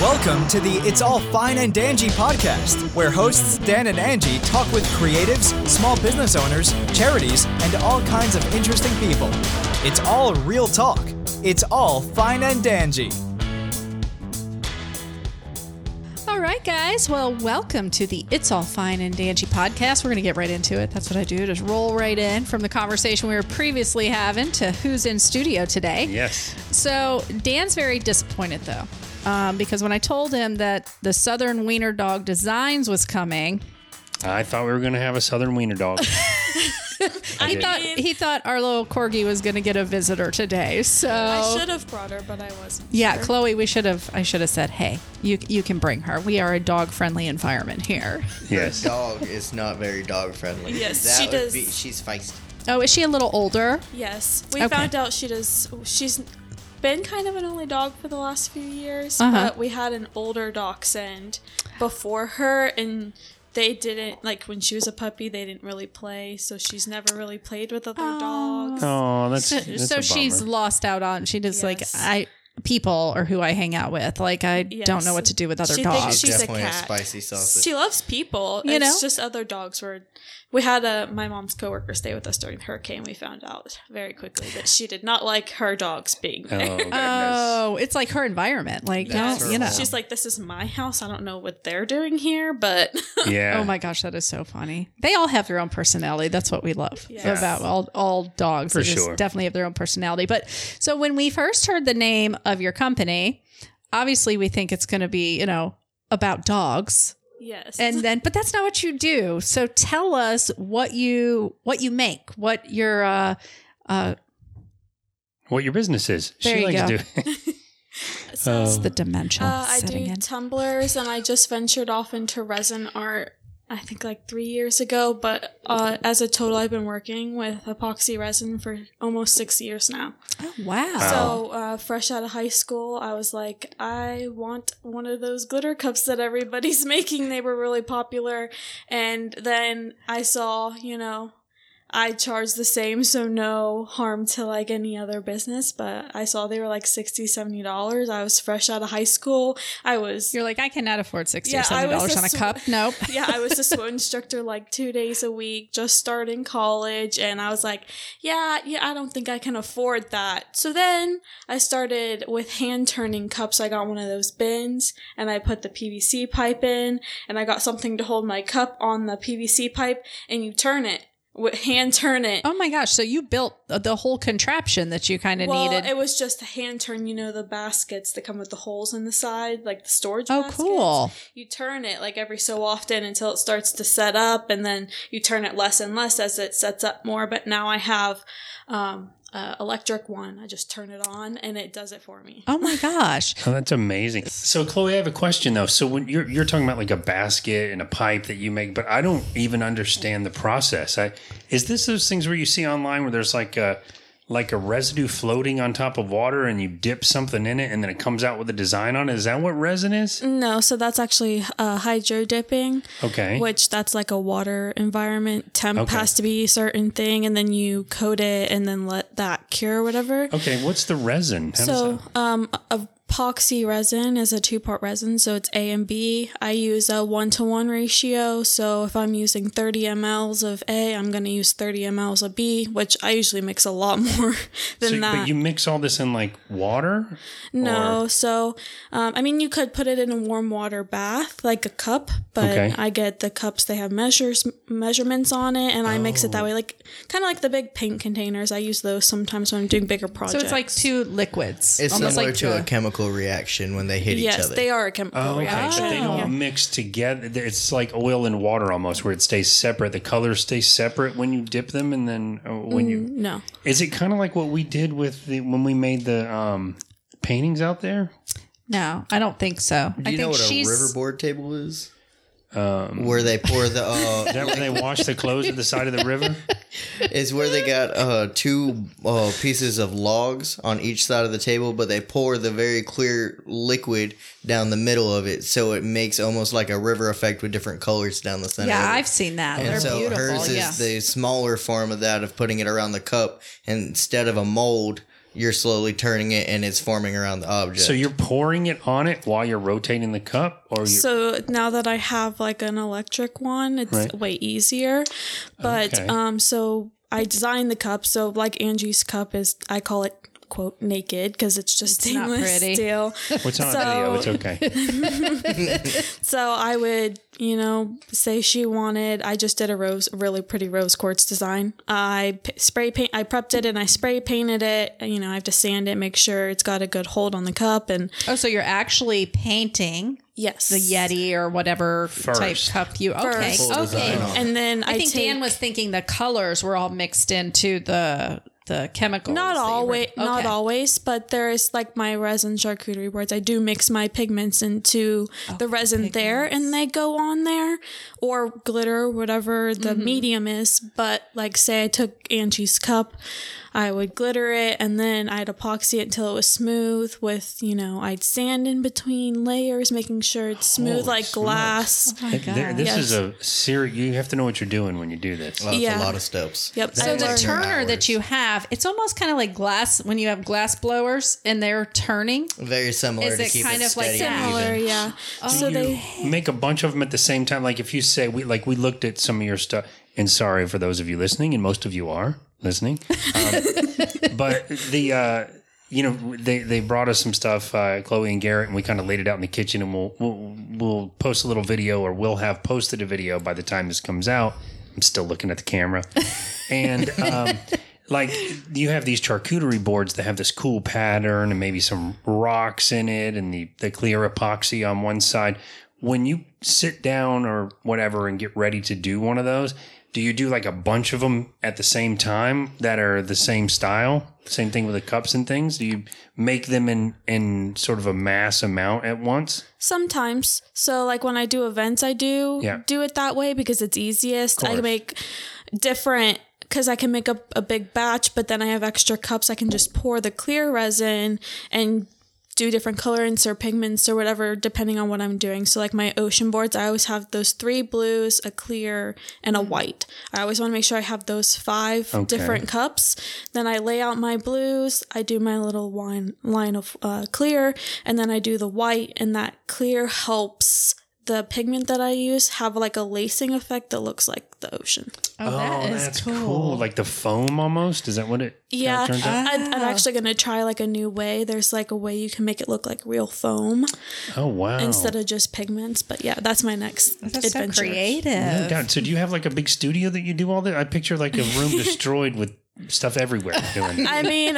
Welcome to the It's All Fine and Dangy podcast, where hosts Dan and Angie talk with creatives, small business owners, charities, and all kinds of interesting people. It's all real talk. It's all fine and dangy. All right, guys. Well, welcome to the It's All Fine and Dangy podcast. We're going to get right into it. That's what I do, just roll right in from the conversation we were previously having to who's in studio today. Yes. So, Dan's very disappointed, though, um, because when I told him that the Southern Wiener Dog Designs was coming, I thought we were going to have a Southern Wiener dog. he thought he thought our little corgi was going to get a visitor today. So I should have brought her, but I wasn't. Yeah, sure. Chloe, we should have. I should have said, "Hey, you you can bring her. We are a dog friendly environment here." yes. dog is not very dog friendly. Yes, that she would does- Be, she's feisty. Oh, is she a little older? Yes, we Okay. found out she does. She's been kind of an only dog for the last few years, Uh-huh. but we had an older dachshund before her, and they didn't like when she was a puppy. They didn't really play, so she's never really played with other dogs. Oh, that's, So, that's so a she's lost out on. She just like I people or who I hang out with. Like I don't know what to do with other She dogs. she's a Definitely a, cat. spicy sausage. She loves people. You it's know? just other dogs were. We had a my mom's coworker stay with us during the hurricane. We found out very quickly that she did not like her dogs being oh, there. Oh. Oh, it's like her environment. Like That's don't her you know? She's like, "This is my house. I don't know what they're doing here, but yeah. Oh my gosh, that is so funny. They all have their own personality. That's what we love Yes. about all, all dogs. For They just sure. definitely have their own personality. But so when we first heard the name of your company, obviously we think it's going to be, you know, about dogs. yes." And then but that's not what you do. So tell us what you what you make, what your uh uh What your business is. There she you likes go. to do. So, it's the dementia uh, I setting do in. tumblers, and I just ventured off into resin art. I think like three years ago, but uh, as a total, I've been working with epoxy resin for almost six years now. Oh, wow. So, uh, fresh out of high school, I was like, I want one of those glitter cups that everybody's making. They were really popular. And then I saw, you know, I charge the same, so no harm to like any other business, but I saw they were like 60 $70. I was fresh out of high school. I was. You're like, I cannot afford sixty Yeah, or $70 a on a sw- cup. Nope. yeah, I was a swim instructor like two days a week, just starting college, and I was like, yeah, yeah, I don't think I can afford that. So then I started with hand turning cups. I got one of those bins, and I put the PVC pipe in, and I got something to hold my cup on the PVC pipe, and you turn it. Hand turn it. Oh my gosh! So you built the whole contraption that you kind of needed. well, needed. it was just a hand turn. You know the baskets that come with the holes in the side, like the storage. oh, baskets? cool! you turn it like every so often until it starts to set up and then you turn it less and less as it sets up more but now i have um uh, electric one i just turn it on and it does it for me Oh my gosh! Oh, that's amazing. So, Chloe, I have a question though. So, when you're you're talking about like a basket and a pipe that you make, but I don't even understand the process. I is this those things where you see online where there's like a like a residue floating on top of water and you dip something in it and then it comes out with a design on it? Is that what resin is? no so that's actually uh, hydro dipping Okay. which that's like a water environment temp Okay. has to be a certain thing and then you coat it and then let that cure or whatever Okay. What's the resin? How So, um, epoxy resin is a two part resin, so it's A and B. I use a one to one ratio. So if I'm using 30 mLs of A, I'm going to use 30 mLs of B, which I usually mix a lot more than so, that. but you mix all this in like water? no, or- so um, I mean, you could put it in a warm water bath, like a cup, but Okay. I get the cups. They have measures measurements on it, and I mix it Oh. that way, like kind of like the big paint containers. I use those sometimes when I'm doing bigger projects. So it's like two liquids. It's almost similar like to the- a chemical reaction when they hit each other. yes, other. they are a chemical Oh, okay. reaction. But they don't Yeah. mix together. It's like oil and water almost, where it stays separate. The colors stay separate when you dip them, and then uh, when you No. is it kind of like what we did with the when we made the um, paintings out there. No, I don't think so. Do I you think know what a she's riverboard table is? Where they pour the uh, Is that where they wash the clothes at the side of the river? is where they got uh, two uh, pieces of logs on each side of the table, but they pour the very clear liquid down the middle of it, so it makes almost like a river effect with different colors down the center. Yeah. I've seen that. And They're so beautiful. hers is yeah. the smaller form of that of putting it around the cup. Instead of a mold, you're slowly turning it and it's forming around the object. So you're pouring it on it while you're rotating the cup, or you So now that I have like an electric one, it's Right. way easier. But Okay. um, so I designed the cup. So like Angie's cup is, I call it quote naked because it's just It's not stainless pretty. steel. what's on So- video? It's okay. So I would, you know, say she wanted. I just did a rose, really pretty rose quartz design. I p- spray paint. I prepped it and I spray painted it. You know, I have to sand it, make sure it's got a good hold on the cup, and Oh, so you're actually painting yes, the Yeti or whatever type cup you. Okay, First. Full okay. design on it. And then I, I think take, Dan was thinking the colors were all mixed into the the chemicals. Not that you were- always, not always, but there's like my resin charcuterie boards. I do mix my pigments into the resin there, and they go on there, or glitter, whatever the Mm-hmm. medium is. But like, say I took Angie's cup, I would glitter it, and then I'd epoxy it until it was smooth. With you know, I'd sand in between layers, making sure it's smooth Holy like smokes. glass. Oh my Th- there- this Yes. is a serious. You have to know what you're doing when you do this. Well, that's Yeah. a lot of steps. Yep. So I the learned- turner that you have, it's almost kind of like glass when you have glass blowers and they're turning. Very similar Is to it keep kind it of like steady and similar, even. yeah. Oh. so you they make a bunch of them at the same time. Like if you say we like we looked at some of your stuff, and sorry for those of you listening, and most of you are listening, um, but the. uh you know, they, they brought us some stuff, uh, Chloe and Garrett, and we kind of laid it out in the kitchen, and we'll, we'll we'll post a little video, or we'll have posted a video by the time this comes out. I'm still looking at the camera, and um, like you have these charcuterie boards that have this cool pattern and maybe some rocks in it and the, the clear epoxy on one side. When you sit down or whatever and get ready to do one of those, do you do like a bunch of them at the same time that are the same style? Same thing with the cups and things. Do you make them in in sort of a mass amount at once? Sometimes. So like when I do events, I do Yeah. do it that way because it's easiest. I make different because I can make up a big batch, but then I have extra cups. I can just pour the clear resin and do different colorants or pigments or whatever depending on what I'm doing. So like my ocean boards, I always have those three blues, a clear, and a white. I always want to make sure I have those five Okay. different cups. Then I lay out my blues. I do my little wine line of uh, clear, and then I do the white, and that clear helps the pigment that I use have like a lacing effect that looks like the ocean. Oh, that oh, is that's cool. Like the foam almost. Is that what it kinda Yeah, turns out? I, I'm actually gonna try like a new way. There's like a way you can make it look like real foam Oh wow. instead of just pigments. But yeah, that's my next That's so creative. No doubt. So do you have like a big studio that you do all that? I picture like a room destroyed with stuff everywhere doing. I mean,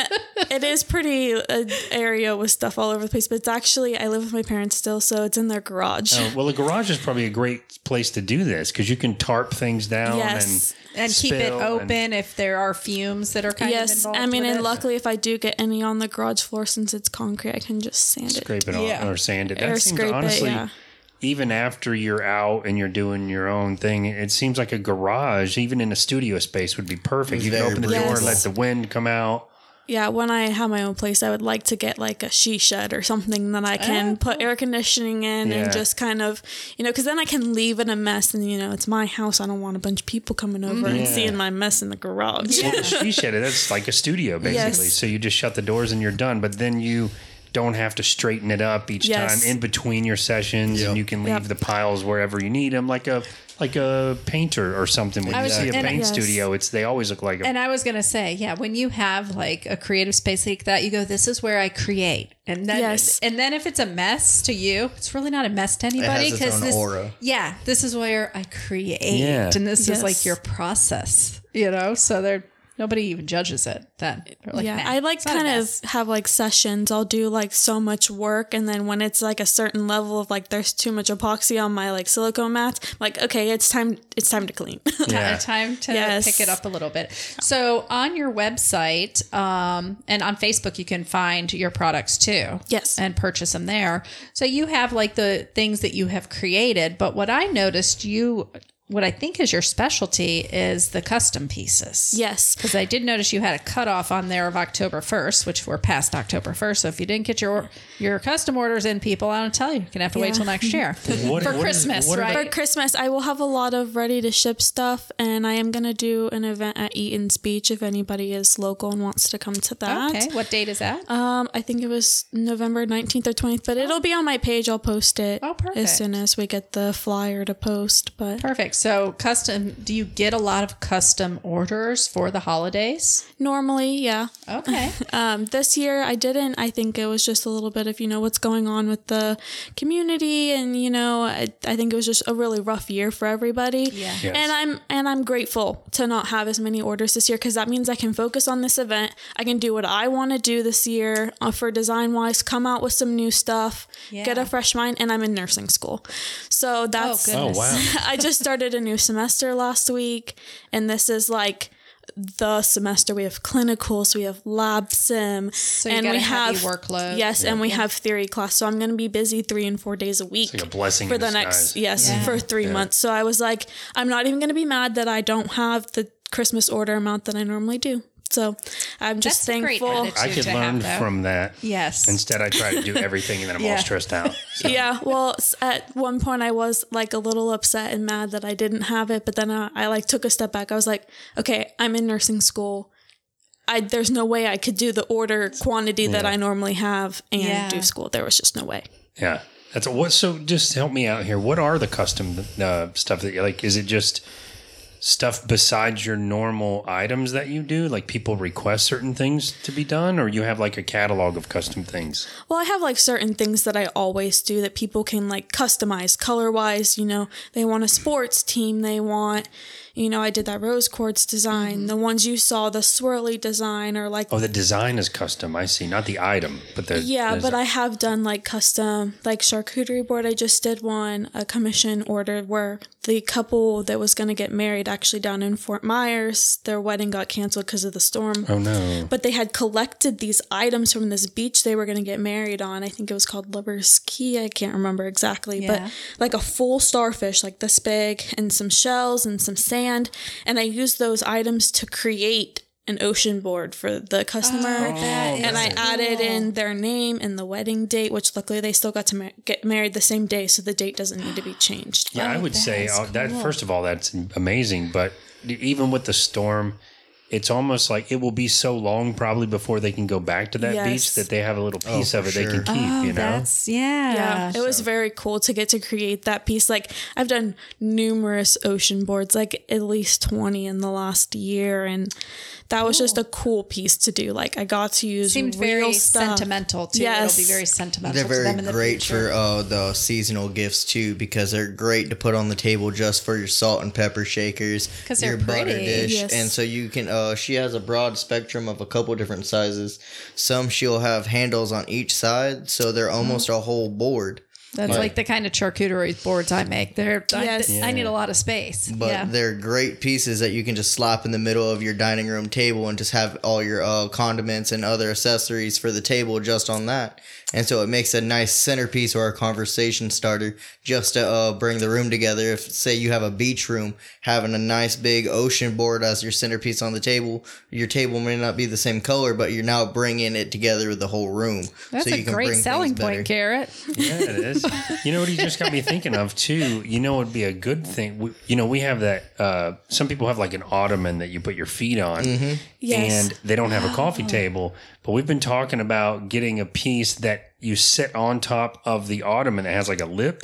it is pretty uh, area with stuff all over the place, but it's actually I live with my parents still, so it's in their garage. Oh, well, the garage is probably a great place to do this because you can tarp things down Yes. and and keep it spill and- open if there are fumes that are kind of yes. I mean, with and it. luckily, if I do get any on the garage floor, since it's concrete, I can just sand it. scrape it off Yeah. or sand it. That Or seems scrape it, yeah. Even after you're out and you're doing your own thing, it seems like a garage, even in a studio space, would be perfect. You can open the breathable. door and let the wind come out. Yeah, when I have my own place, I would like to get like a she shed or something that I can Oh, put air conditioning in Yeah. and just kind of, you know, because then I can leave it a mess and, you know, it's my house. I don't want a bunch of people coming over and seeing my mess in the garage. Well, she shed it. That's like a studio basically. Yes. So you just shut the doors and you're done. But then you don't have to straighten it up each Yes. time in between your sessions, Yep. and you can leave Yep. the piles wherever you need them, like a like a painter or something. When I you was- see a and- paint Yes. studio, it's they always look like a And I was gonna say, yeah, when you have like a creative space like that, you go, "This is where I create," and then, Yes. and then if it's a mess to you, it's really not a mess to anybody because this, aura. yeah, this is where I create, Yeah. and this is like your process, you know. So there, nobody even judges it. Then, like, yeah, "Nah, I like it's not a kind of have like sessions. I'll do like so much work, and then when it's like a certain level of like there's too much epoxy on my like silicone mats, I'm like okay, it's time. It's time to clean. Yeah. Time to Yes. pick it up a little bit. So on your website um, and on Facebook, you can find your products too. Yes. and purchase them there. So you have like the things that you have created. But what I noticed, you what I think is your specialty is the custom pieces. Yes. Because I did notice you had a cutoff on there of October 1st, which we're past October 1st. So if you didn't get your your custom orders in, people, I don't tell you, you're going to have to wait Yeah. till next year. What- For what is- Christmas, what are right? For Christmas, I will have a lot of ready to ship stuff, and I am going to do an event at Eaton's Beach if anybody is local and wants to come to that. Okay. What date is that? Um, I think it was November 19th or 20th, but it'll be on my page. I'll post it Oh, perfect. as soon as we get the flyer to post. But Perfect. So, custom, do you get a lot of custom orders for the holidays? normally, yeah. Okay. Um, this year I didn't. I think it was just a little bit of, you know, what's going on with the community and, you know, I, I think it was just a really rough year for everybody. Yeah. Yes. And I'm and I'm grateful to not have as many orders this year because that means I can focus on this event. I can do what I want to do this year uh, for design wise, come out with some new stuff, yeah. get a fresh mind, and I'm in nursing school. So that's Oh, Oh wow! I just started a new semester last week, and this is like the semester. We have clinicals, we have lab sim, you and got we a heavy have workload. Yes, and we have theory class. So I'm going to be busy three and four days a week like a blessing for in the next yes Yeah. for three months. So I was like, I'm not even going to be mad that I don't have the Christmas order amount that I normally do. So I'm just That's thankful. I could to have, learn from that. Yes. Instead, I try to do everything, and then I'm Yeah. all stressed out. So, Yeah, well, at one point I was like a little upset and mad that I didn't have it, but then I, I like took a step back. I was like, okay, I'm in nursing school. I there's no way I could do the order quantity that I normally have and Yeah. do school. There was just no way. yeah. That's what. So, just help me out here. What are the custom uh, stuff that you like? Is it just stuff besides your normal items that you do? Like people request certain things to be done, or you have like a catalog of custom things? Well, I have like certain things that I always do that people can like customize color wise. You know, they want a sports team. They want, you know, I did that rose quartz design. Mm-hmm. The ones you saw, the swirly design, or like Oh, the design is custom. I see, not the item, but the Yeah, the but I have done like custom, like charcuterie board. I just did one, a commission order where the couple that was going to get married actually down in Fort Myers, their wedding got canceled because of the storm. Oh no! But they had collected these items from this beach they were going to get married on. I think it was called Lovers Key. I can't remember exactly, Yeah. but like a full starfish, like this big, and some shells and some sand. And I used those items to create an ocean board for the customer. and I added in their name and the wedding date, which luckily they still got to ma- get married the same day, so the date doesn't need to be changed. Yeah, I would say that's uh, that first of all, that's amazing. But even with the storm, it's almost like it will be so long probably before they can go back to that Yes. beach that they have a little piece for of it they can keep. you know, Oh, That's yeah. Yeah, it was very cool to get to create that piece. Like I've done numerous ocean boards, like at least 20 in the last year and that was just a cool piece to do. Like I got to use Seemed real very stuff. sentimental too. Yes. It'll be very sentimental They're to very them in the great future. for uh, the seasonal gifts too, because they're great to put on the table just for your salt and pepper shakers, 'Cause they're your butter pretty. dish, Yes. and so you can. Uh, Uh, she has a broad spectrum of a couple different sizes. Some she'll have handles on each side, so they're mm-hmm. almost a whole board. That's like the kind of charcuterie boards I make. They're Yes. I, I need a lot of space. But yeah. they're great pieces that you can just slap in the middle of your dining room table and just have all your uh, condiments and other accessories for the table just on that. And so it makes a nice centerpiece or a conversation starter just to uh, bring the room together. If, say, you have a beach room, having a nice big ocean board as your centerpiece on the table, your table may not be the same color, but you're now bringing it together with the whole room. That's so a you can great bring selling point, Garrett. yeah, it is. You know what he just got me thinking of too. You know, it'd be a good thing. We, you know, we have that. Uh, some people have like an ottoman that you put your feet on, Yes. and they don't have a coffee table. But we've been talking about getting a piece that you sit on top of the ottoman that has like a lip.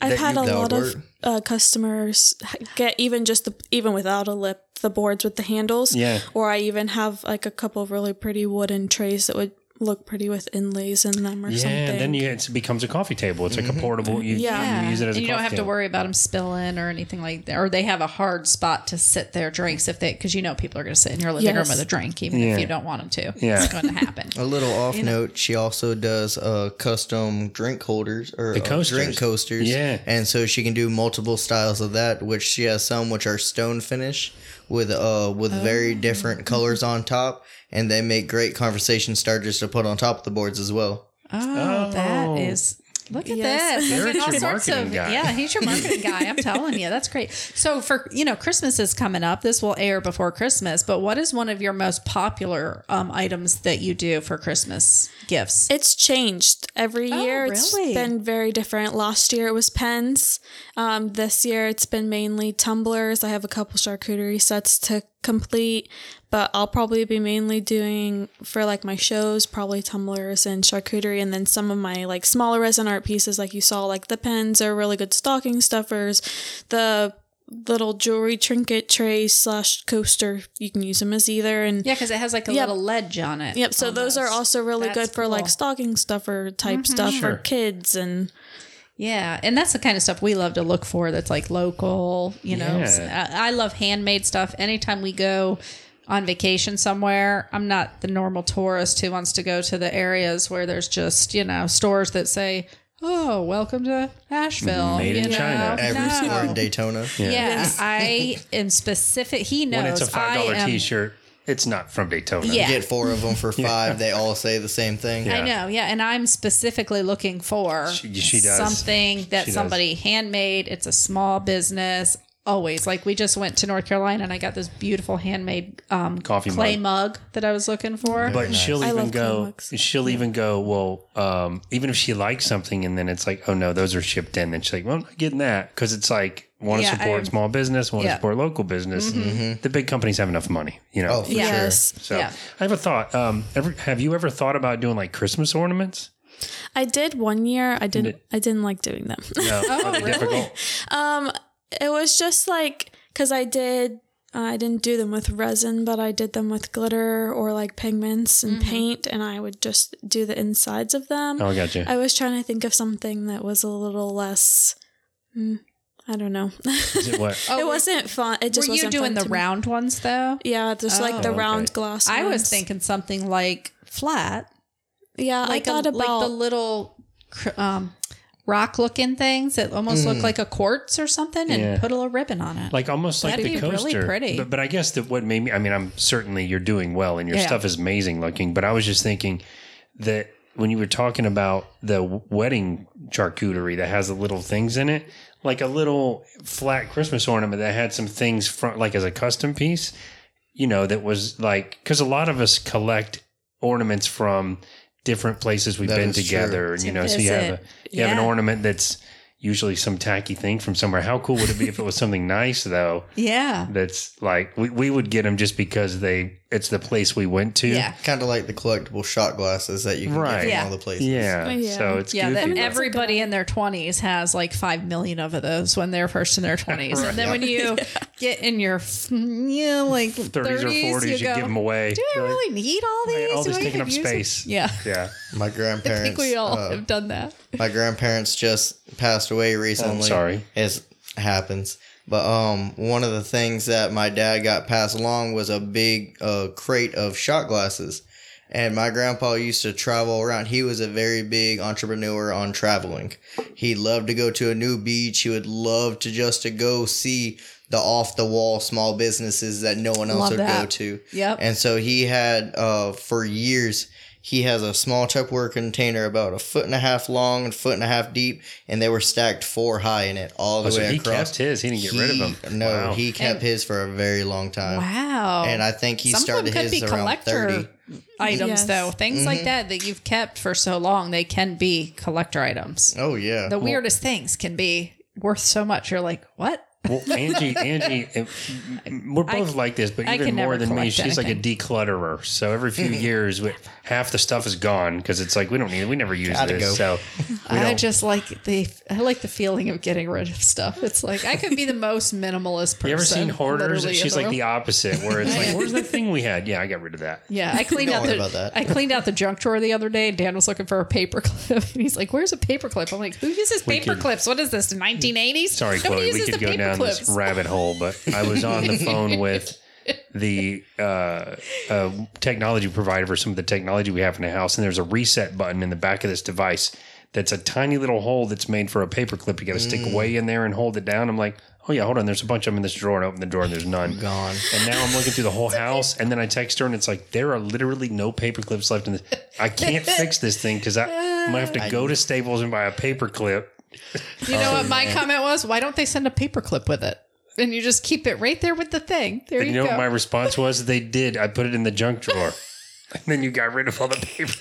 I've had you- a lot would of uh, customers get even just the even without a lip the boards with the handles. Yeah. Or I even have like a couple of really pretty wooden trays that would look pretty with inlays in them or Yeah, something. and then you, it becomes a coffee table. It's like a portable. You, Yeah. you use it as and a you don't coffee have to worry about them spilling or anything like that. Or they have a hard spot to sit their drinks if they, because you know people are going to sit in your living room with a drink, even Yeah. if you don't want them to. Yeah. It's going to happen. A little off note, she also does uh, custom drink holders or The uh, coasters. drink coasters. Yeah. and so she can do multiple styles of that. Which she has some which are stone finish with uh with very different colors on top, and they make great conversation starters to put on top of the boards as well. Oh, that Oh. is Look at Yes. this. Eric's Look all your sorts of guy. yeah, he's your marketing guy. I'm telling you, that's great. So for you know, Christmas is coming up. This will air before Christmas. But what is one of your most popular um, items that you do for Christmas gifts? It's changed every Oh, year. It's been very different. Last year it was pens. Um, this year it's been mainly tumblers. I have a couple charcuterie sets to complete, but I'll probably be mainly doing for like my shows, probably tumblers and charcuterie, and then some of my like smaller resin art pieces, like you saw, like the pens are really good stocking stuffers. The little jewelry trinket tray slash coaster, you can use them as either, and yeah, because it has like a Yep. little ledge on it. Yep. So those are also really That's good for like cool. Mm-hmm. stocking stuffer type stuff Sure. for kids and Yeah, and that's the kind of stuff we love to look for. That's like local. You know, Yeah. I, I love handmade stuff. Anytime we go on vacation somewhere, I'm not the normal tourist who wants to go to the areas where there's just you know stores that say, "Oh, welcome to Asheville." Made in you know? China. Every No. store in Daytona. Yeah, I am specific. He knows when it's a $5 am. T-shirt, it's not from Daytona. Yeah. Get four of them for five. They all say the same thing. Yeah. I know, yeah, and I'm specifically looking for She- she does. something that She does. somebody handmade. It's a small business. Always like we just went to North Carolina and I got this beautiful handmade um, Coffee clay mug. mug. that I was looking for. But she'll I even love go. comics. She'll even go. Well, um, even if she likes something, and then it's like, oh no, those are shipped in. Then she's like, well, I'm not getting that because it's like want to Yeah, support I- small business, want Yeah. to support local business. The big companies have enough money, you know. Oh, for yes, So yeah. I have a thought. Um, ever, have you ever thought about doing like Christmas ornaments? I did one year. I didn't. I didn't like doing them. No, are they difficult? It was just like because I did. I didn't do them with resin, but I did them with glitter or like pigments and paint, and I would just do the insides of them. Oh, I got you. I was trying to think of something that was a little less. mm, I don't know. Is it what? Oh, it were- wasn't fun. It just Were you wasn't doing fun the to me. round ones though? Yeah, just like the Oh, round okay. glass. I was thinking something like flat, Yeah, like I a, thought about like the little um, rock looking things that almost look mm. like a quartz or something, and Yeah. put a little ribbon on it. like almost like That'd the be really coaster. pretty. But, but I guess that what made me, I mean, I'm certainly you're doing well and your Yeah. stuff is amazing looking, but I was just thinking that when you were talking about the wedding charcuterie that has the little things in it, like a little flat Christmas ornament that had some things from, like as a custom piece, you know, that was like, because a lot of us collect ornaments from different places we've That been is true. together, and you know, so you have a visit. you have an ornament that's usually some tacky thing from somewhere. How cool would it be if it was something nice though? yeah, That's like we, we would get them just because they it's the place we went to. yeah. Kind of like the collectible shot glasses that you can Right. get from Yeah. all the places. Yeah. Yeah. So it's Yeah, goofy, that everybody in their 20s has like 5 million of those when they're first in their 20s. And then when you get in your, f- you know, like 30s, 30s or 40s, you, go, give them away. Do I You're like, really need all these? all Do this I taking even up use them?" space. Yeah. Yeah. My I grandparents. think we all uh, have done that. my grandparents just passed away recently. sorry. It happens. But um, one of the things that my dad got passed along was a big uh, crate of shot glasses. And my grandpa used to travel around. He was a very big entrepreneur on traveling. He loved to go to a new beach. He would love to just to go see the off the wall small businesses that no one else Love would go to. Yep. And so he had uh, for years he has a small Tupperware container about a foot and a half long and foot and a half deep, and they were stacked four high in it all the Oh, so way he across. kept his. He didn't get rid of them. No, Wow. he kept And- his for a very long time. Wow. And I think he Some of started his be around collector thirty. items, Yes. though. Things like that that you've kept for so long, they can be collector items. Oh yeah. The weirdest things can be worth so much. You're like, what? Well, Angie, Angie, we're both like this, but I even more than me, collect she's like a declutterer. So every few years, we, half the stuff is gone because it's like we don't need it. We never use Gotta this. go. So I just like the I like the feeling of getting rid of stuff. It's like I could be the most minimalist person. you ever seen hoarders? literally She's like the opposite, where it's like, "Where's that thing we had?" Yeah, I got rid of that. Yeah, I cleaned Don't out the about that. I cleaned out the junk drawer the other day. and Dan was looking for a paper clip, and he's like, "Where's a paper clip?" I'm like, "Who uses We paper clips? What is this? 1980s? Sorry, Nobody Chloe. We uses could the go paper down clips." this rabbit hole, but I was on the phone with the uh, uh, technology provider for some of the technology we have in the house, and there's a reset button in the back of this device that's a tiny little hole that's made for a paper clip. You got to stick Mm. way in there and hold it down. I'm like, oh yeah, hold on. There's a bunch of them in this drawer, and I open the drawer, and there's none Gone. And now I'm looking through the whole house, and then I text her, and it's like there are literally no paper clips left in this. I can't fix this thing because I I'm gonna have to go to Staples and buy a paper clip. You know what my comment was? Why don't they send a paperclip with it? And you just keep it right there with the thing. There And you, you know go. what my response was? They did. I put it in the junk drawer. And then you got rid of all the paper.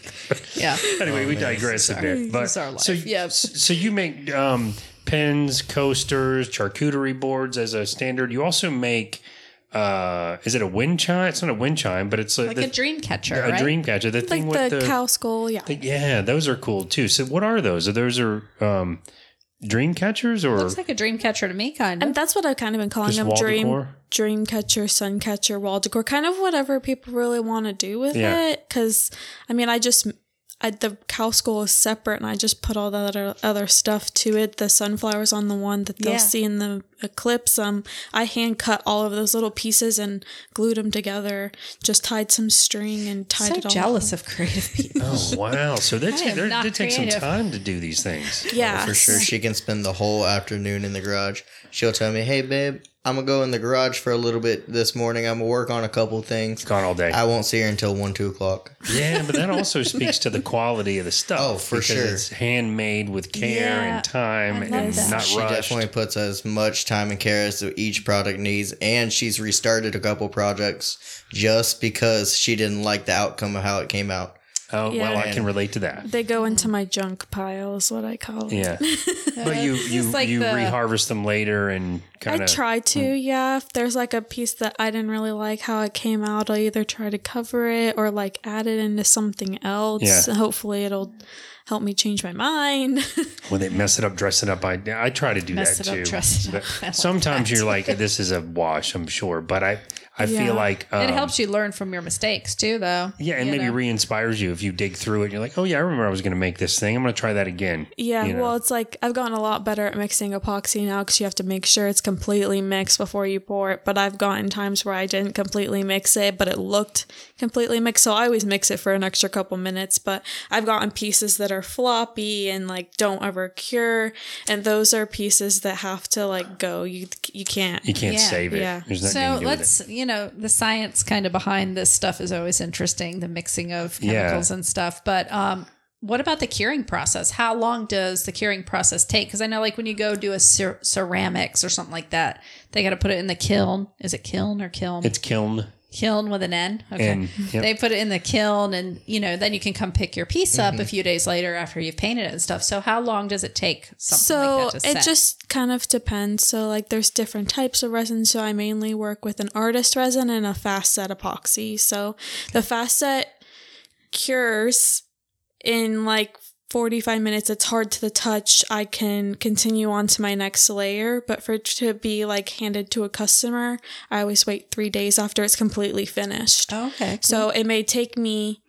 yeah. anyway, we digress a bit. But It's our life. so Yep. so you make um, pens, coasters, charcuterie boards as a standard. You also make uh, is it a wind chime? It's not a wind chime, but it's a, Like the, a dream catcher, a right? dream catcher. The thing Like with the, cow skull, yeah. the- yeah, those are cool too. So what are those? Are those are um, dream catchers or Looks like a dream catcher to me, kind of. And that's what I've kind of been calling Just them dream decor? dream catcher, sun catcher, wall decor, kind of whatever people really want to do with Yeah. it. Because I mean, I just I, the cow skull is separate, and I just put all the other other stuff to it. The sunflowers on the one that they'll Yeah. see in the eclipse. Um, I hand cut all of those little pieces and glued them together. Just tied some string and tied so it all. jealous of creative people. oh wow! So they I am take take some time to do these things. Yeah, For sure, she can spend the whole afternoon in the garage. She'll tell me, "Hey, babe, I'm gonna go in the garage for a little bit this morning. I'm gonna work on a couple things. Gone all day. I won't see her until one, two o'clock. Yeah, but that also speaks to the quality of the stuff. Oh, for because sure. It's handmade with care Yeah, and time and that. not She rushed. definitely puts as much time and care as each product needs, and she's restarted a couple projects just because she didn't like the outcome of how it came out. Oh well, I can relate to that. they go into my junk pile, is what I call it. Yeah, but you you like you the- reharvest them later and kind of. I of try to, hmm. yeah. If there's like a piece that I didn't really like how it came out, I'll either try to cover it or like add it into something else. Yeah. Hopefully, it'll help me change my mind. when they mess it up, dress it up. I I try to do Mess that it up, too. dress it up. But I like sometimes that. you're like, this is a wash, I'm sure, but I I Yeah. feel like um, it helps you learn from your mistakes too, though. Yeah, and maybe know? re-inspires you if you dig through it. and You're like, oh yeah, I remember I was going to make this thing. I'm going to try that again. yeah, You know? well, it's like I've gotten a lot better at mixing epoxy now because you have to make sure it's completely mixed before you pour it. But I've gotten times where I didn't completely mix it, but it looked completely mixed. So I always mix it for an extra couple minutes. But I've gotten pieces that are floppy and like don't ever cure, and those are pieces that have to like go. You you can't. you can't Yeah. save it. Yeah. There's nothing So you can do with it. let's, you know, the science kind of behind this stuff is always interesting, the mixing of chemicals and stuff. But um, what about the curing process? How long does the curing process take? Because I know, like, when you go do a cer- ceramics or something like that, they got to put it in the kiln. Is it kiln or kiln? It's kiln. Kiln with an N. Okay. N, yep. They put it in the kiln and, you know, then you can come pick your piece Mm-hmm. up a few days later after you've painted it and stuff. So how long does it take something So like that to it set? just kind of depends. So like there's different types of resin. So I mainly work with an artist resin and a fast set epoxy. So the fast set cures in like 45 minutes. It's hard to the touch. I can continue on to my next layer, but for it to be like handed to a customer, I always wait three days after it's completely finished. Oh, okay. So it may take me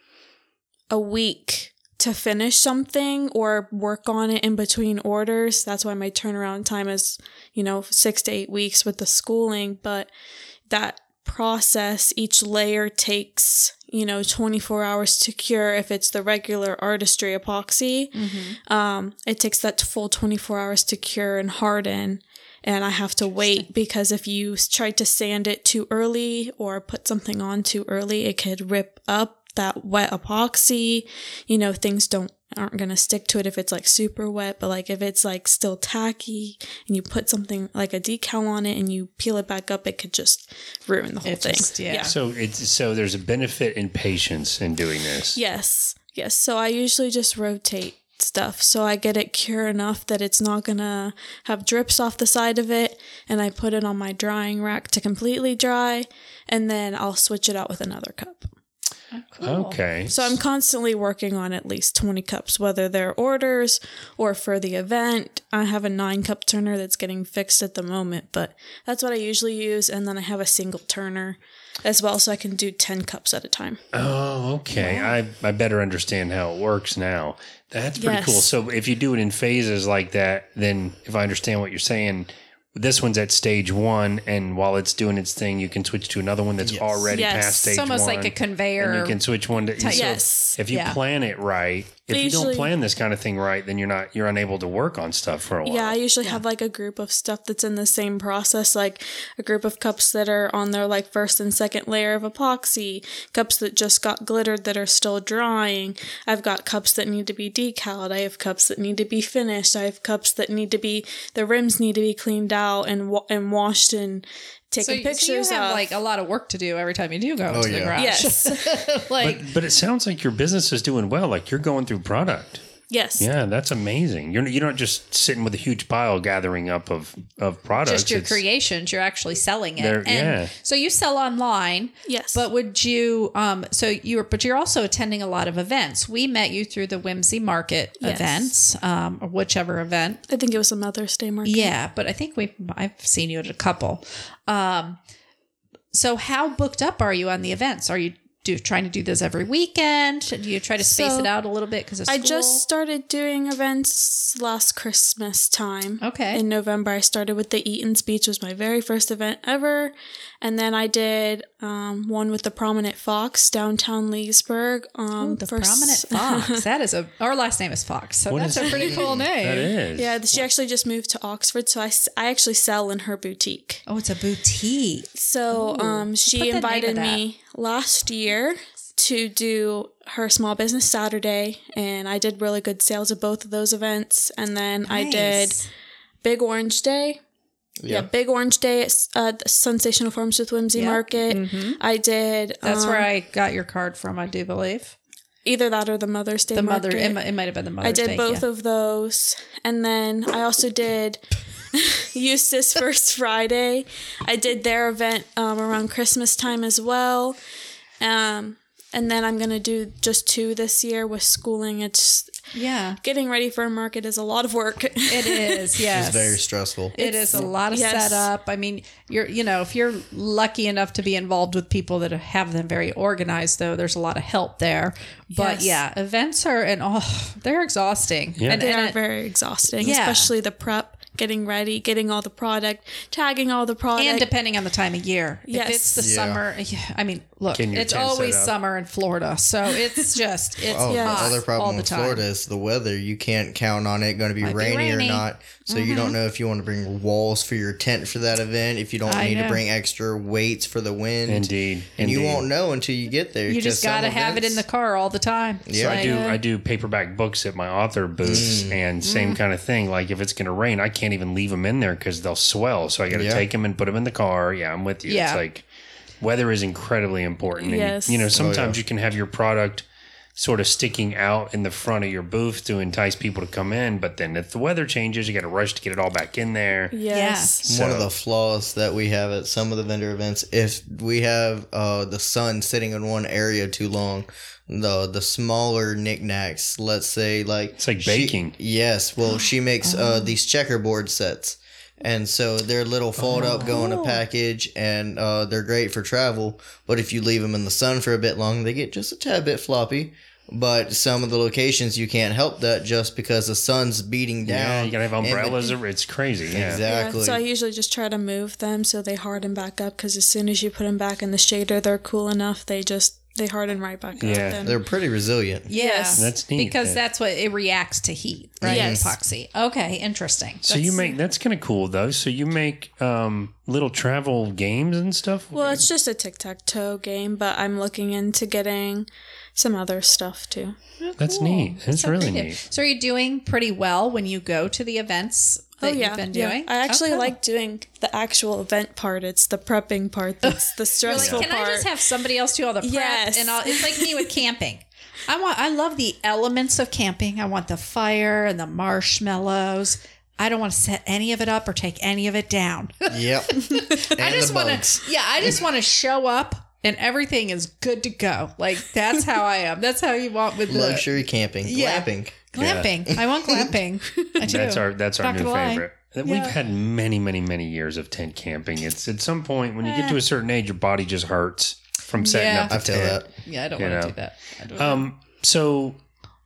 a week to finish something or work on it in between orders. That's why my turnaround time is, you know, six to eight weeks with the schooling. But that process, each layer takes, you know, 24 hours to cure if it's the regular artistry epoxy. Um, it takes that full 24 hours to cure and harden. And I have to wait because if you try to sand it too early or put something on too early, it could rip up that wet epoxy. You know, things don't aren't gonna stick to it if it's like super wet, but like if it's like still tacky and you put something like a decal on it and you peel it back up, it could just ruin the whole It thing. just- yeah. So it's so there's a benefit in patience in doing this. Yes. Yes. So I usually just rotate stuff. So I get it cure enough that it's not gonna have drips off the side of it and I put it on my drying rack to completely dry and then I'll switch it out with another cup. Okay. So I'm constantly working on at least 20 cups, whether they're orders or for the event. I have a nine cup turner that's getting fixed at the moment, but that's what I usually use. And then I have a single turner as well, so I can do 10 cups at a time. Oh, okay. I, I better understand how it works now. That's pretty Yes. cool. So if you do it in phases like that, then if I understand what you're saying, this one's at stage one, and while it's doing its thing, you can switch to another one that's Yes. already Yes. past stage one. It's almost one. like a conveyor. and you can switch one to so Yes. If you Yeah. plan it right, if They you don't plan this kind of thing right, then you're not you're unable to work on stuff for a while. Yeah, I usually have like a group of stuff that's in the same process, like a group of cups that are on their like first and second layer of epoxy, cups that just got glittered that are still drying. I've got cups that need to be decaled. I have cups that need to be finished. I have cups that need to be the rims need to be cleaned out and wa- and washed and so, taken so you pictures have of. like a lot of work to do every time you do go Oh, to the yeah. garage. yes, like But, but it sounds like your business is doing well. Like you're going through product. Yes, Yeah, that's amazing. You're you're not just sitting with a huge pile gathering up of of products. just your It's- creations, you're actually selling it. And yeah. so you sell online. Yes. But would you um so you're but you're also attending a lot of events. We met you through the Whimsy Market Yes. events, um, or whichever event. I think it was a Mother's Day market. Yeah, but I think we I've seen you at a couple. Um so how booked up are you on the events? Are you do trying to do this every weekend? Do you try to space So, it out a little bit because I just started doing events last Christmas time. Okay. In November, I started with the Eaton's Beach, was my very first event ever, and then I did um, one with the Prominent Fox downtown Leesburg. Um, the for prominent Fox. that is a our last name is Fox, so What that's a pretty cool name. That is. Yeah, she actually just moved to Oxford, so I, I actually sell in her boutique. Oh, it's a boutique. So um, she invited me last year to do her small business Saturday, and I did really good sales of both of those events. And then I did Big Orange Day. Yeah, Yeah. Big Orange Day at uh, Sensational Farms with Whimsy. Market. I did. That's um, where I got your card from, I do believe. either that or the Mother's Day The mother, it, it might have been the mother. I did both of those, and then I also did Eustis First Friday. I did their event um, around Christmas time as well, um, and then I'm gonna do just two this year with schooling. It's Yeah, getting ready for a market is a lot of work. it is. Yes, It's very stressful. It is a lot of Yes. setup. I mean, you're you know if you're lucky enough to be involved with people that have them very organized, though, there's a lot of help there. But Yes. yeah, events are and oh, they're exhausting. Yeah. And, they and are it- very exhausting, Yeah. especially the prep, getting ready, getting all the product, tagging all the product. and depending on the time of year. Yes. If it's the Yeah. summer, yeah, I mean, look, Getting your it's tent always up. summer in Florida, so it's just it's Oh, Yes. the hot other all problem the with time. Florida is the weather. You can't count on it going to be Might be rainy, rainy. Or not. So you don't know if you want to bring walls for your tent for that event. If you don't I need know. to bring extra weights for the wind, Indeed. and you won't know until you get there. You just got to have it in the car all the time. Yeah. I do. I do paperback books at my author booths, Mm. and same kind of thing. Like if it's going to rain, I can't even leave them in there because they'll swell. So I got to Yeah. take them and put them in the car. Yeah, I'm with you. Yeah. It's like weather is incredibly important. And, Yes. you know, Oh, sometimes yeah. you can have your product sort of sticking out in the front of your booth to entice people to come in, but then if the weather changes, you got to rush to get it all back in there. yes. One So- of the flaws that we have at some of the vendor events, if we have uh, the sun sitting in one area too long, the the smaller knickknacks, let's say like It's like she- baking. yes, well, she makes Oh. uh, these checkerboard sets, and so they're little fold up, go Oh. in a package, and uh, they're great for travel. But if you leave them in the sun for a bit long, they get just a tad bit floppy. But some of the locations you can't help that just because the sun's beating down. Yeah, you got to have and the- umbrellas. it's crazy. Yeah. Exactly. Yeah, so I usually just try to move them so they harden back up because as soon as you put them back in the shader, they're cool enough. They just they harden right back Yeah. up. And They're pretty resilient. Yes, That's neat. because Yeah. that's what it reacts to heat, right? Yes. Epoxy. Okay, interesting. So you make that's kind of cool though. So you make um, little travel games and stuff. well, it's just a tic tac toe game, but I'm looking into getting some other stuff too. Oh, that's Cool. neat. That's So really pretty neat. So are you doing pretty well when you go to the events oh, that oh yeah, you've been yeah. doing? I actually Oh, cool. like doing the actual event part. It's the prepping part that's the stressful like, can part. I just have somebody else do all the prep? Yes. And all, it's like me with camping. I want. I love the elements of camping. I want the fire and the marshmallows. I don't want to set any of it up or take any of it down. Yep. I just want to. Yeah, I just want to show up and everything is good to go. Like that's how I am. That's how you want with the Luxury camping. Yeah. Glamping. glamping. I want glamping. I do. That's our that's our new gonna lie. favorite. We've Yeah. had many, many, many years of tent camping. It's at some point when you get to a certain age, your body just hurts from setting Yeah. up the I feel tent. that. Yeah, I don't want to do that. I don't Um, so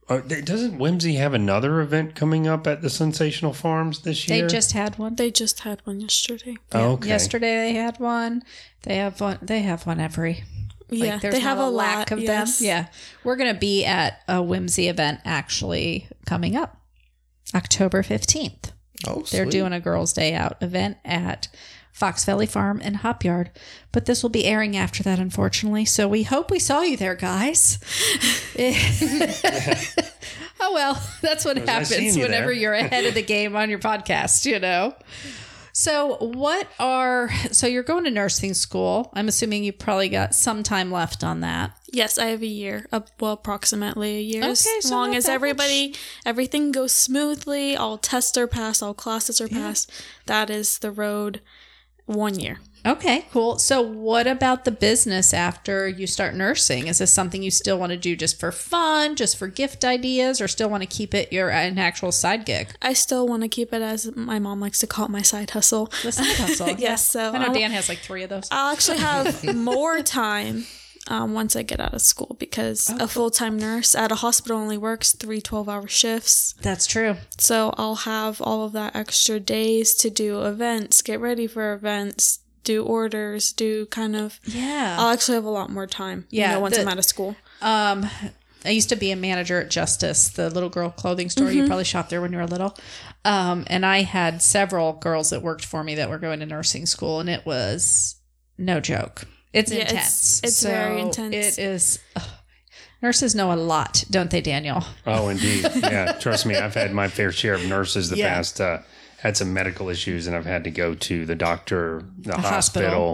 Uh, doesn't Whimsy have another event coming up at the Sensational Farms this year? They just had one. They just had one yesterday. oh, okay. Yesterday they had one. They have one. They have one every. Like, yeah, there's they have not a lack lot of yes. them. Yeah, we're gonna be at a whimsy event actually coming up, October fifteenth. Oh, They're sweet. doing a girls' day out event at Fox Valley Farm and Hop Yard, but this will be airing after that, unfortunately. So we hope we saw you there, guys. oh well, that's what happens seeing you whenever there. you're ahead of the game on your podcast, you know. So what are so you're going to nursing school? I'm assuming you probably got some time left on that. Yes, I have a year. Uh, well, approximately a year. as Okay, so long as that everybody, everything goes smoothly, all tests are passed, all classes are passed. That is the road. One year. Okay, cool. So, what about the business after you start nursing? Is this something you still want to do just for fun, just for gift ideas, or still want to keep it your an actual side gig? I still want to keep it as my mom likes to call it my side hustle. The side hustle. Yes, so I know I'll- Dan has like three of those. I'll actually have more time um, once I get out of school because Oh, a full time nurse at a hospital only works three 12 hour shifts. That's true. So I'll have all of that extra days to do events, get ready for events, do orders, do kind of. Yeah. I'll actually have a lot more time. Yeah, You know, once the- I'm out of school. Um, I used to be a manager at Justice, the little girl clothing store. You probably shopped there when you were little. Um, and I had several girls that worked for me that were going to nursing school, and it was no joke. It's Yeah, it's- intense. it's very intense. It is. ugh. nurses know a lot, don't they, Daniel? Oh, indeed. Yeah, trust me, I've had my fair share of nurses the Yeah. past. Uh, had some medical issues, and I've had to go to the doctor, the, hospital.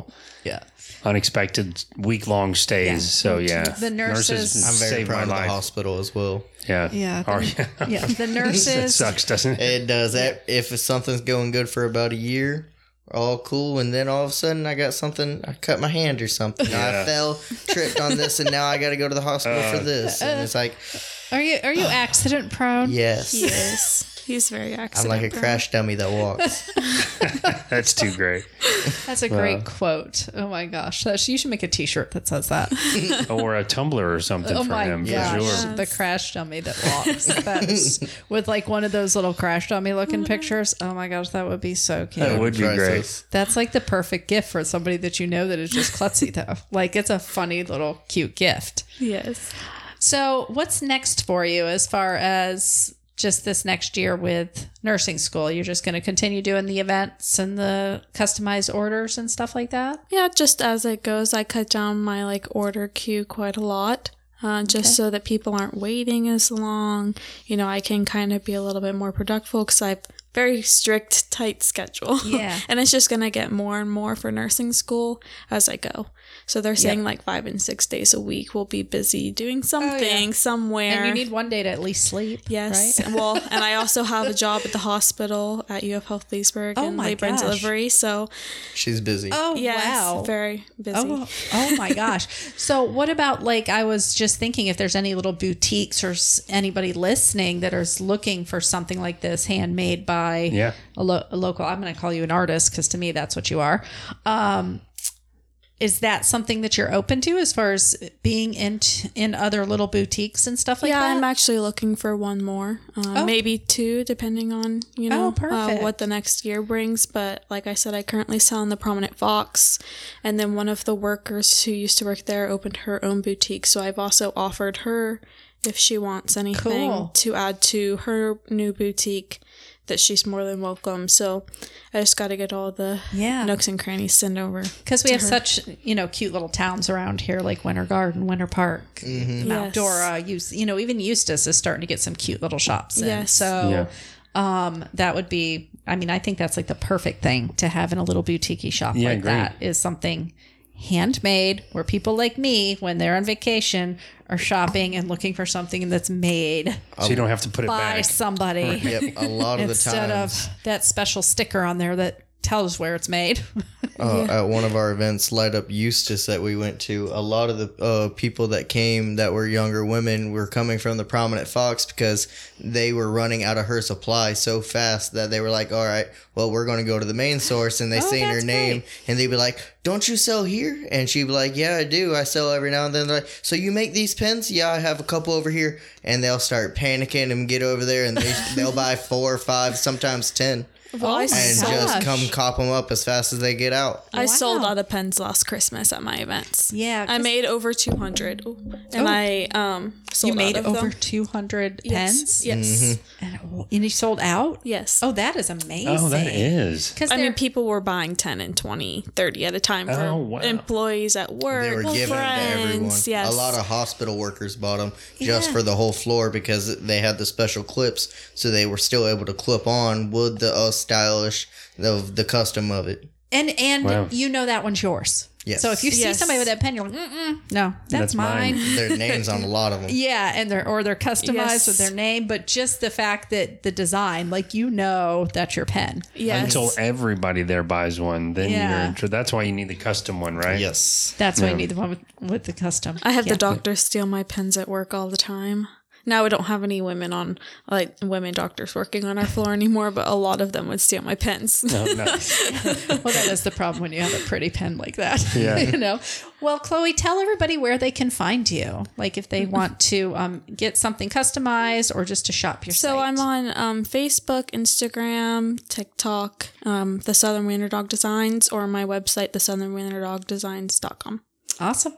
hospital, Yeah. unexpected week long stays. Yeah. So yeah, The nurses- nurses I'm very saved my proud of the life. hospital as well. Yeah, Yeah, Are the- you? Yeah, the nurses. it nurses. sucks, doesn't it? It does that if something's going good for about a year, all cool, and then all of a sudden I got something. I cut my hand or something. Yeah. I fell, tripped on this, and now I got to go to the hospital for uh. this. And it's like, Are you are you accident prone? yes, Yes. He's very active. I'm like a prone. crash dummy that walks. That's too great. That's a great quote. Oh my gosh, That's, you should make a T-shirt that says that. or a tumbler or something Oh for my him. gosh, For sure. the crash dummy that walks. That's with like one of those little crash dummy looking mm-hmm. pictures. Oh my gosh, that would be so cute. That would be great. That's like the perfect gift for somebody that you know that is just klutzy though. Like it's a funny little cute gift. Yes. So, what's next for you as far as just this next year with nursing school? You're just going to continue doing the events and the customized orders and stuff like that? Yeah, just as it goes, I cut down my like order queue quite a lot. Uh, just so that people aren't waiting as long. You know, I can kind of be a little bit more productive because I've very strict, tight schedule. Yeah. and it's just going to get more and more for nursing school as I go. So they're saying like five and six days a week we'll be busy doing something somewhere. And you need one day to at least sleep. Yes. Right? well, and I also have a job at the hospital at UF Health Leesburg Oh in my labor and delivery. So, She's busy. Oh, yes, wow. very busy. Oh, oh my gosh. So, what about like I was just thinking if there's any little boutiques or anybody listening that is looking for something like this handmade by Yeah. a, lo- a local, I'm going to call you an artist because to me that's what you are. Um, is that something that you're open to as far as being in in other little boutiques and stuff like yeah, that? Yeah, I'm actually looking for one more, uh, Oh. maybe two, depending on you know Oh, uh, what the next year brings. But like I said, I currently sell in the Prominent Fox, and then one of the workers who used to work there opened her own boutique. So I've also offered her if she wants anything Cool. to add to her new boutique. That she's more than welcome. So I just got to get all the Yeah. nooks and crannies sent over. because we have such you know cute little towns around here like Winter Garden, Winter Park, Mount Yes. Dora. You, you know even Eustis is starting to get some cute little shops. In. Yes. So um, that would be. I mean, I think that's like the perfect thing to have in a little boutique shop Yeah, like great. that is something handmade where people like me when they're on vacation are shopping and looking for something that's made So you don't have to put it by back. somebody Yep, a lot of the instead of that special sticker on there that tell us where it's made. uh, at one of our events, Light Up Eustis, that we went to, a lot of the uh, people that came that were younger women were coming from the Prominent Fox because they were running out of her supply so fast that they were like, all right, well, we're going to go to the main source. And they Oh, seen her name great. and they'd be like, don't you sell here? And she'd be like, yeah, I do. I sell every now and then. They're like, so you make these pens? Yeah, I have a couple over here. And they'll start panicking and get over there and they, they'll buy four or five, sometimes 10 Well, I, and sold, just come cop them up as fast as they get out. I sold Wow. out of pens last Christmas at my events. Yeah, I made over 200. Ooh. And Oh. I um sold you made of over them. 200 Yes. pens? Yes. And, and you sold out? Yes. Oh, that is amazing. Oh, that is. Because I mean, people were buying 10 and 20, 30 at a time for Oh, wow. employees at work, They were giving them to everyone. Yes. A lot of hospital workers bought them just Yeah. for the whole floor because they had the special clips, so they were still able to clip on with the uh, stylish, the the custom of it. and and Wow. you know that one's yours. Yes. So if you see Yes. somebody with that pen, you're like, Mm-mm, no, that's, That's mine. mine. Their names on a lot of them. Yeah, and they're or they're customized Yes. with their name, but just the fact that the design, like you know, that's your pen. yes. Until everybody there buys one, then Yeah. you're intro. That's why you need the custom one, right? Yes. That's why you need the one with, with the custom. I have Yeah. the doctor steal my pens at work all the time. Now we don't have any women on like women doctors working on our floor anymore, but a lot of them would steal my pens. Oh, nice. Well, that is the problem when you have a pretty pen like that. Yeah. you know. Well, Chloe, tell everybody where they can find you. Like if they want to um, get something customized or just to shop your So site. I'm on um, Facebook, Instagram, TikTok, um, the Southern Wiener Dog Designs, or my website, the Southern Wiener Dog Designs.com. awesome.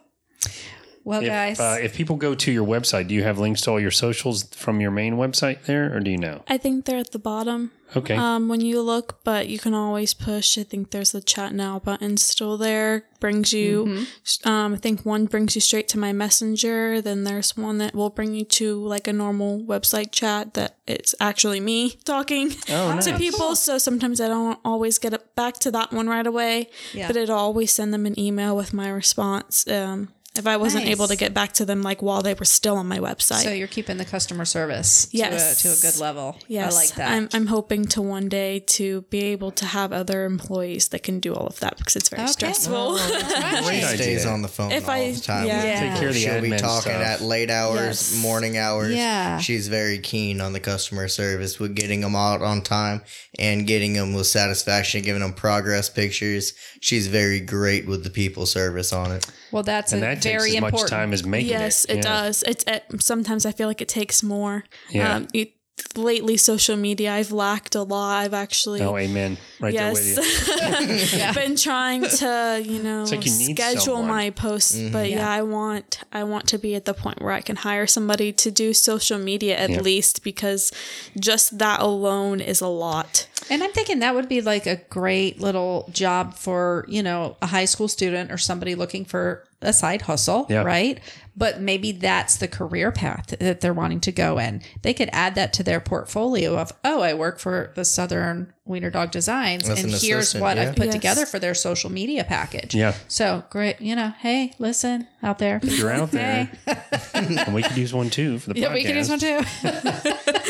Well, guys, If, uh, if people go to your website, do you have links to all your socials from your main website there, or do you know? I think they're at the bottom Okay. um, when you look, but you can always push. I think there's the chat now button still there. Brings you, um, I think one brings you straight to my messenger. Then there's one that will bring you to like a normal website chat that it's actually me talking Oh, to nice. people. So sometimes I don't always get it back to that one right away, Yeah. but it'll always send them an email with my response. Um, if I wasn't Nice. able to get back to them like while they were still on my website. so you're keeping the customer service Yes. to, a, to a good level. Yes, I like that. I'm, I'm hoping to one day to be able to have other employees that can do all of that because it's very Okay. stressful. Great She stays on the phone If all I- the time. yeah. Yeah. Take care of the She'll be talking stuff. at late hours, Yes. morning hours. Yeah. She's very keen on the customer service with getting them out on time and getting them with satisfaction, giving them progress pictures. She's very great with the people service on it. well, that's and a that takes very as much important. time as making yes, it. it Yeah. does. It's it, sometimes I feel like it takes more. Yeah. Um, it, lately, social media I've lacked a lot. I've actually Oh, amen. Right there with you. yes, been trying to you know like you schedule someone. my posts, but yeah. Yeah. I want I want to be at the point where I can hire somebody to do social media at Yeah. least because just that alone is a lot. And I'm thinking that would be like a great little job for, you know, a high school student or somebody looking for a side hustle, right? But maybe that's the career path that they're wanting to go in. They could add that to their portfolio of, oh, I work for the Southern Wiener Dog Designs, As and an here's what yeah. I've put Yes. together for their social media package. Yeah. So great, you know, hey, listen out there. You're out there. And we could use one too for the podcast. Yeah, podcast. we could use one too.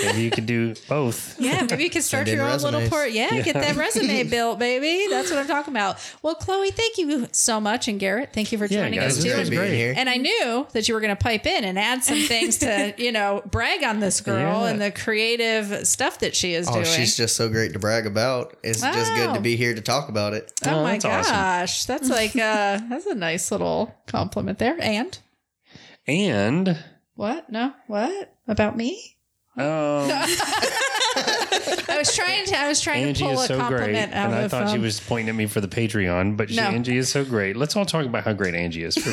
Maybe you could do both. Yeah, maybe you could start Send in your own little port. Yeah, get that resume built, baby. That's what I'm talking about. Well, Chloe, thank you so much, and Garrett, thank you for Yeah, joining guys, us this too. was being great. here. And I knew that you were going to pipe in and add some things to, you know, brag on this girl Yeah. and the creative stuff that she is Oh, doing. she's just so great to brag about. It's just good to be here to talk about it. oh, Oh, my that's awesome. gosh, that's like uh, that's a nice little compliment there. And And what? No, what about me? um, I was trying to. I was trying Angie to pull is a so great. compliment out of. And I thought she um, was pointing at me for the Patreon, but she, No. Angie is so great. Let's all talk about how great Angie is. For,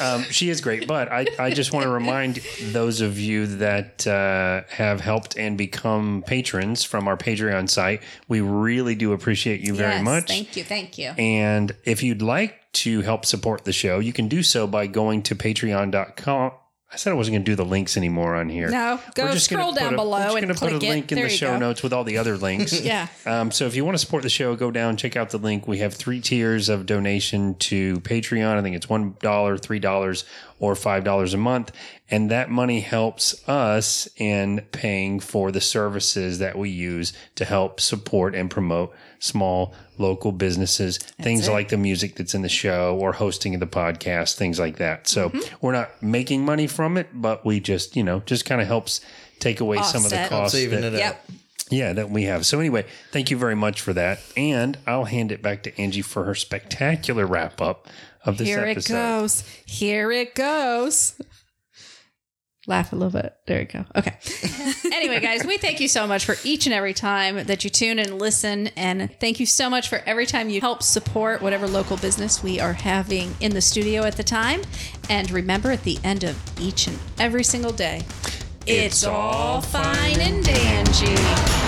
um, she is great, but I, I just want to remind those of you that uh, have helped and become patrons from our Patreon site. We really do appreciate you very yes, much. Thank you. Thank you. And if you'd like to help support the show, you can do so by going to patreon.com. I said I wasn't going to do the links anymore on here. No, go We're just scroll down a- below We're just and gonna put a it. link in There the show go. notes with all the other links. Yeah. Um, so if you want to support the show, go down, check out the link. We have three tiers of donation to Patreon. I think it's one dollar, three dollars, or $5 a month. And that money helps us in paying for the services that we use to help support and promote small local businesses, things it. like the music that's in the show or hosting of the podcast, things like that. So Mm-hmm. we're not making money from it, but we just, you know, just kind of helps take away some of the Offset. costs. Saving that- it. Yep. yeah, that we have. So anyway, thank you very much for that. And I'll hand it back to Angie for her spectacular wrap up of this Here episode. it goes. Here it goes. Laugh a little bit. There you go. Okay. anyway, guys, we thank you so much for each and every time that you tune and listen. And thank you so much for every time you help support whatever local business we are having in the studio at the time. And remember, at the end of each and every single day, it's, all fine and dandy.